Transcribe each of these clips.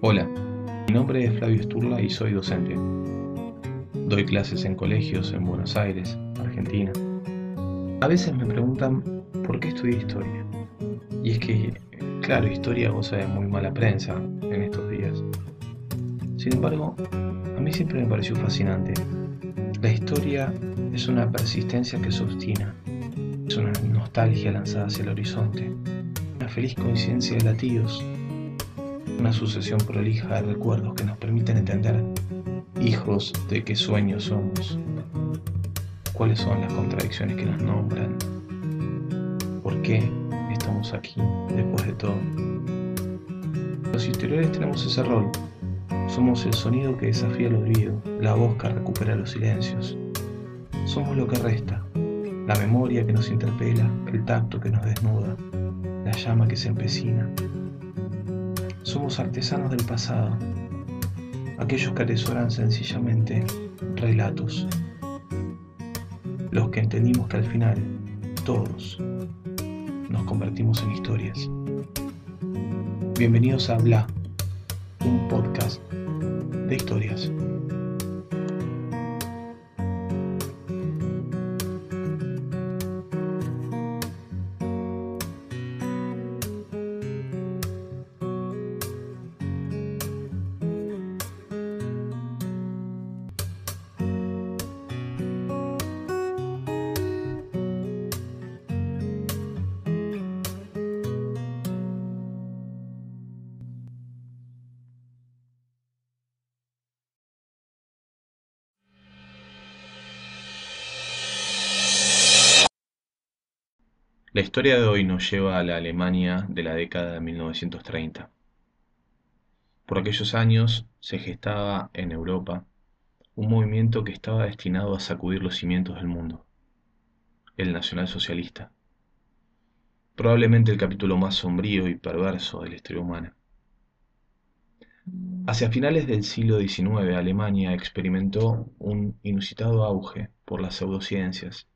Hola, mi nombre es Flavio Sturla y soy docente. Doy clases en colegios en Buenos Aires, Argentina. A veces me preguntan por qué estudié historia. Y es que, claro, historia goza de muy mala prensa en estos días. Sin embargo, a mí siempre me pareció fascinante. La historia es una persistencia que se obstina, es una nostalgia lanzada hacia el horizonte, una feliz coincidencia de latidos, una sucesión prolija de recuerdos que nos permiten entender, hijos de qué sueños somos, cuáles son las contradicciones que nos nombran, por qué estamos aquí después de todo. Los historiadores tenemos ese rol. Somos el sonido que desafía el olvido, la voz que recupera los silencios. Somos lo que resta, la memoria que nos interpela, el tacto que nos desnuda, la llama que se empecina. Somos artesanos del pasado, aquellos que atesoran sencillamente relatos, los que entendimos que al final todos nos convertimos en historias. Bienvenidos a Bla, un podcast de historias. La historia de hoy nos lleva a la Alemania de la década de 1930. Por aquellos años se gestaba en Europa un movimiento que estaba destinado a sacudir los cimientos del mundo, el nacionalsocialista, probablemente el capítulo más sombrío y perverso de la historia humana. Hacia finales del siglo XIX, Alemania experimentó un inusitado auge por las pseudociencias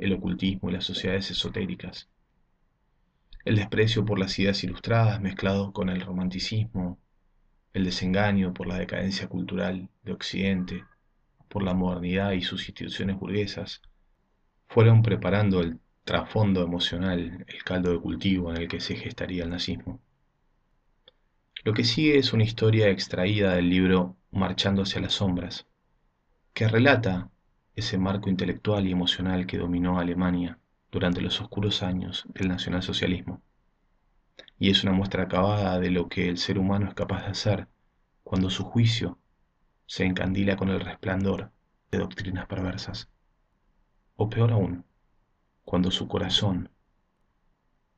el ocultismo y las sociedades esotéricas. El desprecio por las ideas ilustradas mezclado con el romanticismo, el desengaño por la decadencia cultural de Occidente, por la modernidad y sus instituciones burguesas, fueron preparando el trasfondo emocional, el caldo de cultivo en el que se gestaría el nazismo. Lo que sigue es una historia extraída del libro Marchando hacia las sombras, que relata ese marco intelectual y emocional que dominó Alemania durante los oscuros años del nacionalsocialismo. Y es una muestra acabada de lo que el ser humano es capaz de hacer cuando su juicio se encandila con el resplandor de doctrinas perversas. O peor aún, cuando su corazón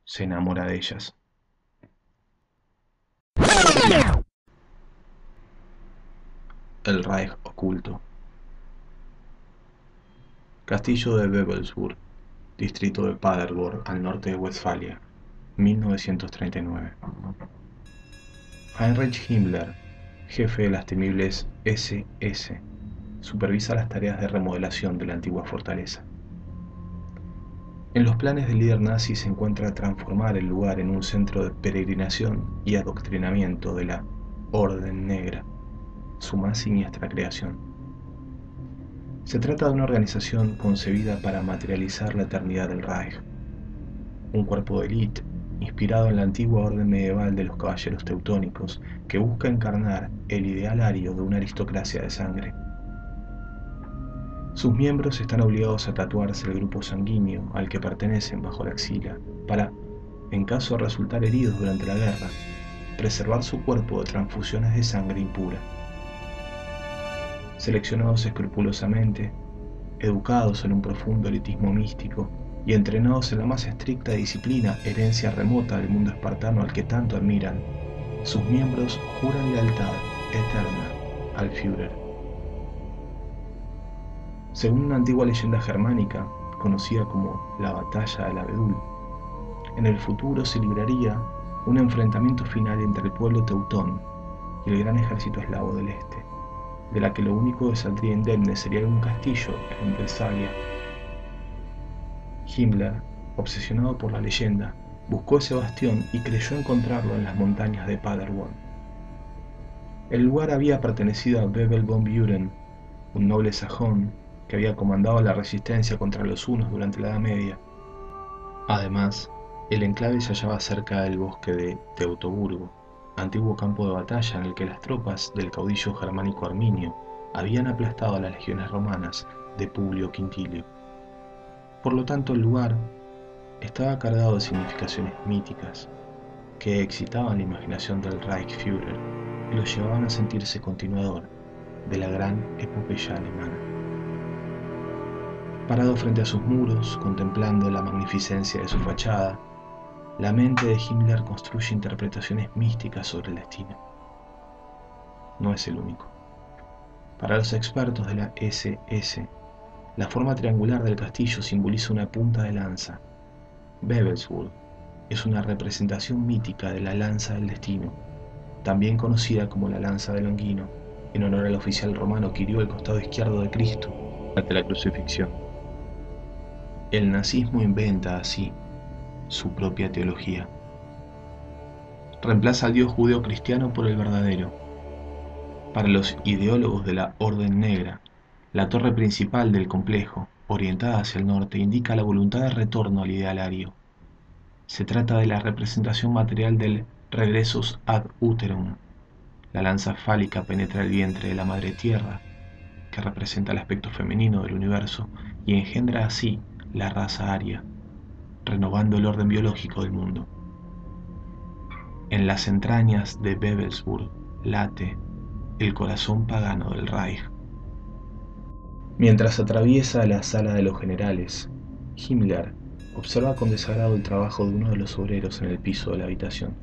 se enamora de ellas. El Reich oculto. Castillo de Bebelsburg, distrito de Paderborn, al norte de Westfalia, 1939. Heinrich Himmler, jefe de las temibles SS, supervisa las tareas de remodelación de la antigua fortaleza. En los planes del líder nazi se encuentra transformar el lugar en un centro de peregrinación y adoctrinamiento de la Orden Negra, su más siniestra creación. Se trata de una organización concebida para materializar la eternidad del Reich, un cuerpo de élite inspirado en la antigua orden medieval de los caballeros teutónicos que busca encarnar el ideal ario de una aristocracia de sangre. Sus miembros están obligados a tatuarse el grupo sanguíneo al que pertenecen bajo la axila para, en caso de resultar heridos durante la guerra, preservar su cuerpo de transfusiones de sangre impura seleccionados escrupulosamente, educados en un profundo elitismo místico y entrenados en la más estricta disciplina, herencia remota del mundo espartano al que tanto admiran, sus miembros juran lealtad eterna al Führer. Según una antigua leyenda germánica, conocida como la Batalla del Abedul, en el futuro se libraría un enfrentamiento final entre el pueblo teutón y el gran ejército eslavo del este de la que lo único que saldría indemne sería un castillo en Westfalia. Himmler, obsesionado por la leyenda, buscó ese bastión y creyó encontrarlo en las montañas de Paderborn. El lugar había pertenecido a Bebel von Buren, un noble sajón que había comandado la resistencia contra los hunos durante la Edad Media. Además, el enclave se hallaba cerca del bosque de Teutoburgo, antiguo campo de batalla en el que las tropas del caudillo germánico Arminio habían aplastado a las legiones romanas de Publio Quintilio. Por lo tanto, el lugar estaba cargado de significaciones míticas que excitaban la imaginación del Reichsführer y lo llevaban a sentirse continuador de la gran epopeya alemana. Parado frente a sus muros, contemplando la magnificencia de su fachada, la mente de Himmler construye interpretaciones místicas sobre el destino. No es el único. Para los expertos de la SS, la forma triangular del castillo simboliza una punta de lanza. Bebelsburg es una representación mítica de la lanza del destino, también conocida como la lanza de Longino, en honor al oficial romano que hirió el costado izquierdo de Cristo ante la crucifixión. El nazismo inventa así su propia teología. Reemplaza al Dios judeo cristiano por el verdadero. Para los ideólogos de la Orden Negra, la torre principal del complejo, orientada hacia el norte, indica la voluntad de retorno al idealario. Se trata de la representación material del regresus ad uterum. La lanza fálica penetra el vientre de la madre tierra, que representa el aspecto femenino del universo y engendra así la raza aria renovando el orden biológico del mundo. En las entrañas de Bebelsburg late el corazón pagano del Reich. Mientras atraviesa la sala de los generales, Himmler observa con desagrado el trabajo de uno de los obreros en el piso de la habitación.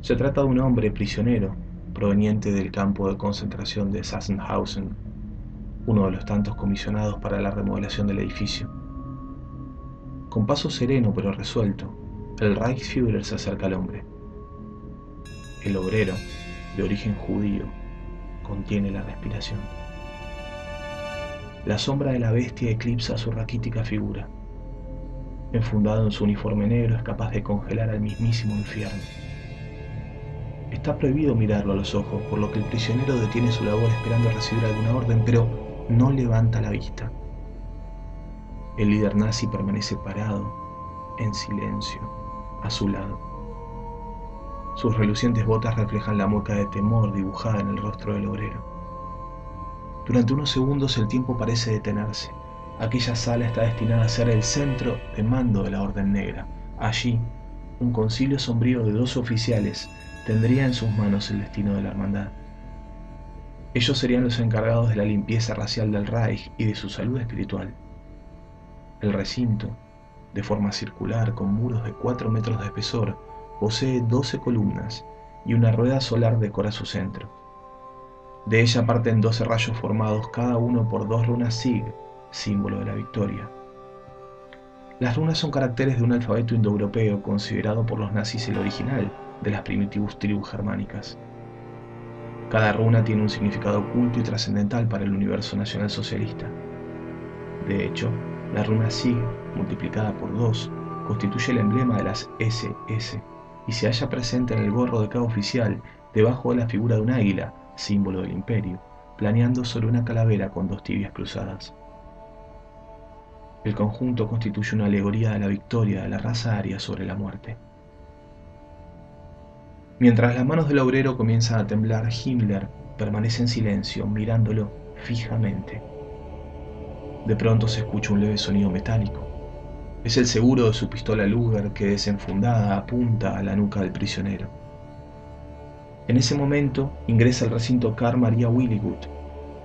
Se trata de un hombre prisionero proveniente del campo de concentración de Sachsenhausen, uno de los tantos comisionados para la remodelación del edificio. Con paso sereno pero resuelto, el Reichsführer se acerca al hombre. El obrero, de origen judío, contiene la respiración. La sombra de la bestia eclipsa su raquítica figura. Enfundado en su uniforme negro es capaz de congelar al mismísimo infierno. Está prohibido mirarlo a los ojos, por lo que el prisionero detiene su labor esperando recibir alguna orden, pero no levanta la vista. El líder nazi permanece parado, en silencio, a su lado. Sus relucientes botas reflejan la mueca de temor dibujada en el rostro del obrero. Durante unos segundos el tiempo parece detenerse. Aquella sala está destinada a ser el centro de mando de la Orden Negra. Allí, un concilio sombrío de dos oficiales tendría en sus manos el destino de la hermandad. Ellos serían los encargados de la limpieza racial del Reich y de su salud espiritual. El recinto, de forma circular con muros de 4 metros de espesor, posee 12 columnas y una rueda solar decora su centro. De ella parten 12 rayos formados cada uno por dos runas SIG, símbolo de la victoria. Las runas son caracteres de un alfabeto indoeuropeo considerado por los nazis el original de las primitivas tribus germánicas. Cada runa tiene un significado oculto y trascendental para el universo nacional socialista. De hecho, la runa SIG, multiplicada por 2, constituye el emblema de las SS y se halla presente en el gorro de cada oficial debajo de la figura de un águila, símbolo del imperio, planeando sobre una calavera con dos tibias cruzadas. El conjunto constituye una alegoría de la victoria de la raza aria sobre la muerte. Mientras las manos del obrero comienzan a temblar, Himmler permanece en silencio, mirándolo fijamente. De pronto se escucha un leve sonido metálico. Es el seguro de su pistola Luger que desenfundada apunta a la nuca del prisionero. En ese momento ingresa al recinto Karl Maria Willigut,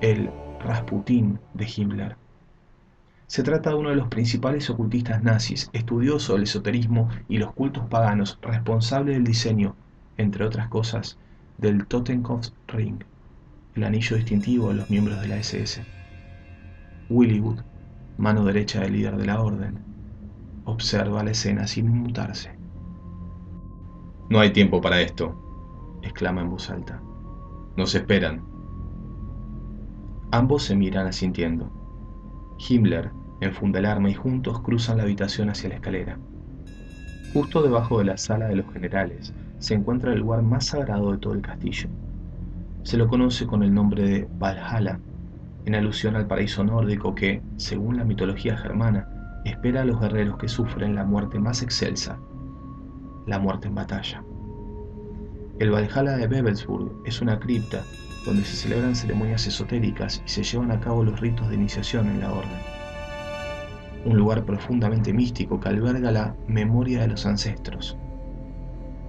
el Rasputín de Himmler. Se trata de uno de los principales ocultistas nazis, estudioso del esoterismo y los cultos paganos, responsable del diseño, entre otras cosas, del Totenkopfring, el anillo distintivo de los miembros de la SS. Willywood, mano derecha del líder de la orden, observa la escena sin inmutarse. No hay tiempo para esto, exclama en voz alta. Nos esperan. Ambos se miran asintiendo. Himmler enfunda el arma y juntos cruzan la habitación hacia la escalera. Justo debajo de la sala de los generales se encuentra el lugar más sagrado de todo el castillo. Se lo conoce con el nombre de Valhalla, en alusión al paraíso nórdico que, según la mitología germana, espera a los guerreros que sufren la muerte más excelsa, la muerte en batalla. El Valhalla de Bebelsburg es una cripta donde se celebran ceremonias esotéricas y se llevan a cabo los ritos de iniciación en la orden. Un lugar profundamente místico que alberga la memoria de los ancestros.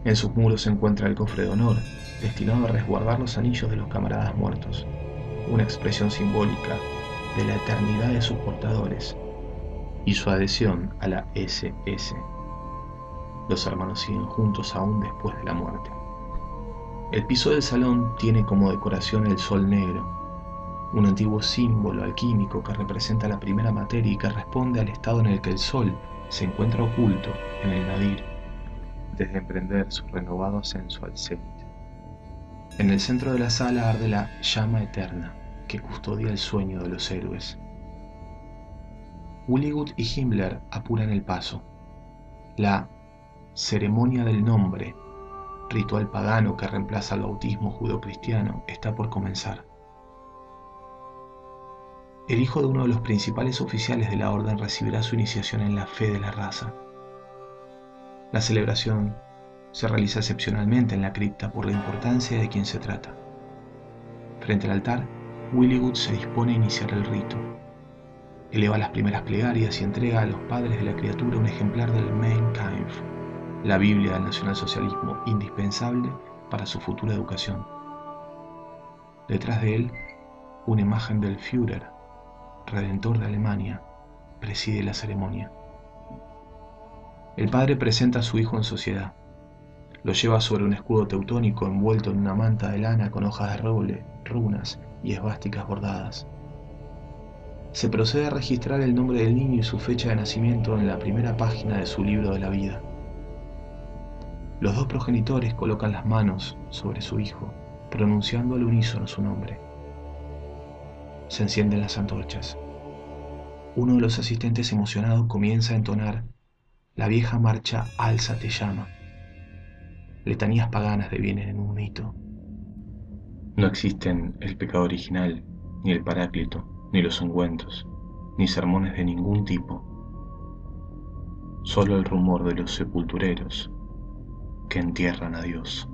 En sus muros se encuentra el cofre de honor, destinado a resguardar los anillos de los camaradas muertos, una expresión simbólica de la eternidad de sus portadores y su adhesión a la SS. Los hermanos siguen juntos aún después de la muerte. El piso del salón tiene como decoración el sol negro, un antiguo símbolo alquímico que representa la primera materia y que responde al estado en el que el sol se encuentra oculto en el nadir desde emprender su renovado ascenso al cenit. En el centro de la sala arde la llama eterna que custodia el sueño de los héroes. Willigut y Himmler apuran el paso. La ceremonia del nombre, ritual pagano que reemplaza el bautismo judo-cristiano, está por comenzar. El hijo de uno de los principales oficiales de la orden recibirá su iniciación en la fe de la raza. La celebración se realiza excepcionalmente en la cripta por la importancia de quien se trata. Frente al altar, Willigut se dispone a iniciar el rito eleva las primeras plegarias y entrega a los padres de la criatura un ejemplar del Mein Kampf, la Biblia del nacionalsocialismo indispensable para su futura educación. Detrás de él, una imagen del Führer, redentor de Alemania, preside la ceremonia. El padre presenta a su hijo en sociedad. Lo lleva sobre un escudo teutónico envuelto en una manta de lana con hojas de roble, runas y esvásticas bordadas se procede a registrar el nombre del niño y su fecha de nacimiento en la primera página de su libro de la vida. Los dos progenitores colocan las manos sobre su hijo, pronunciando al unísono su nombre. Se encienden las antorchas. Uno de los asistentes emocionado comienza a entonar la vieja marcha Alza te llama. Letanías paganas devienen en un mito. No existen el pecado original ni el paráclito ni los ungüentos, ni sermones de ningún tipo, solo el rumor de los sepultureros que entierran a Dios.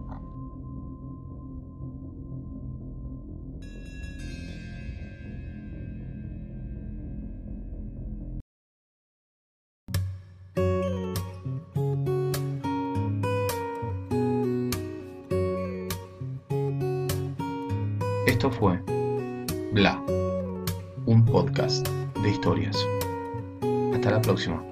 Bla un podcast de historias. Hasta la próxima.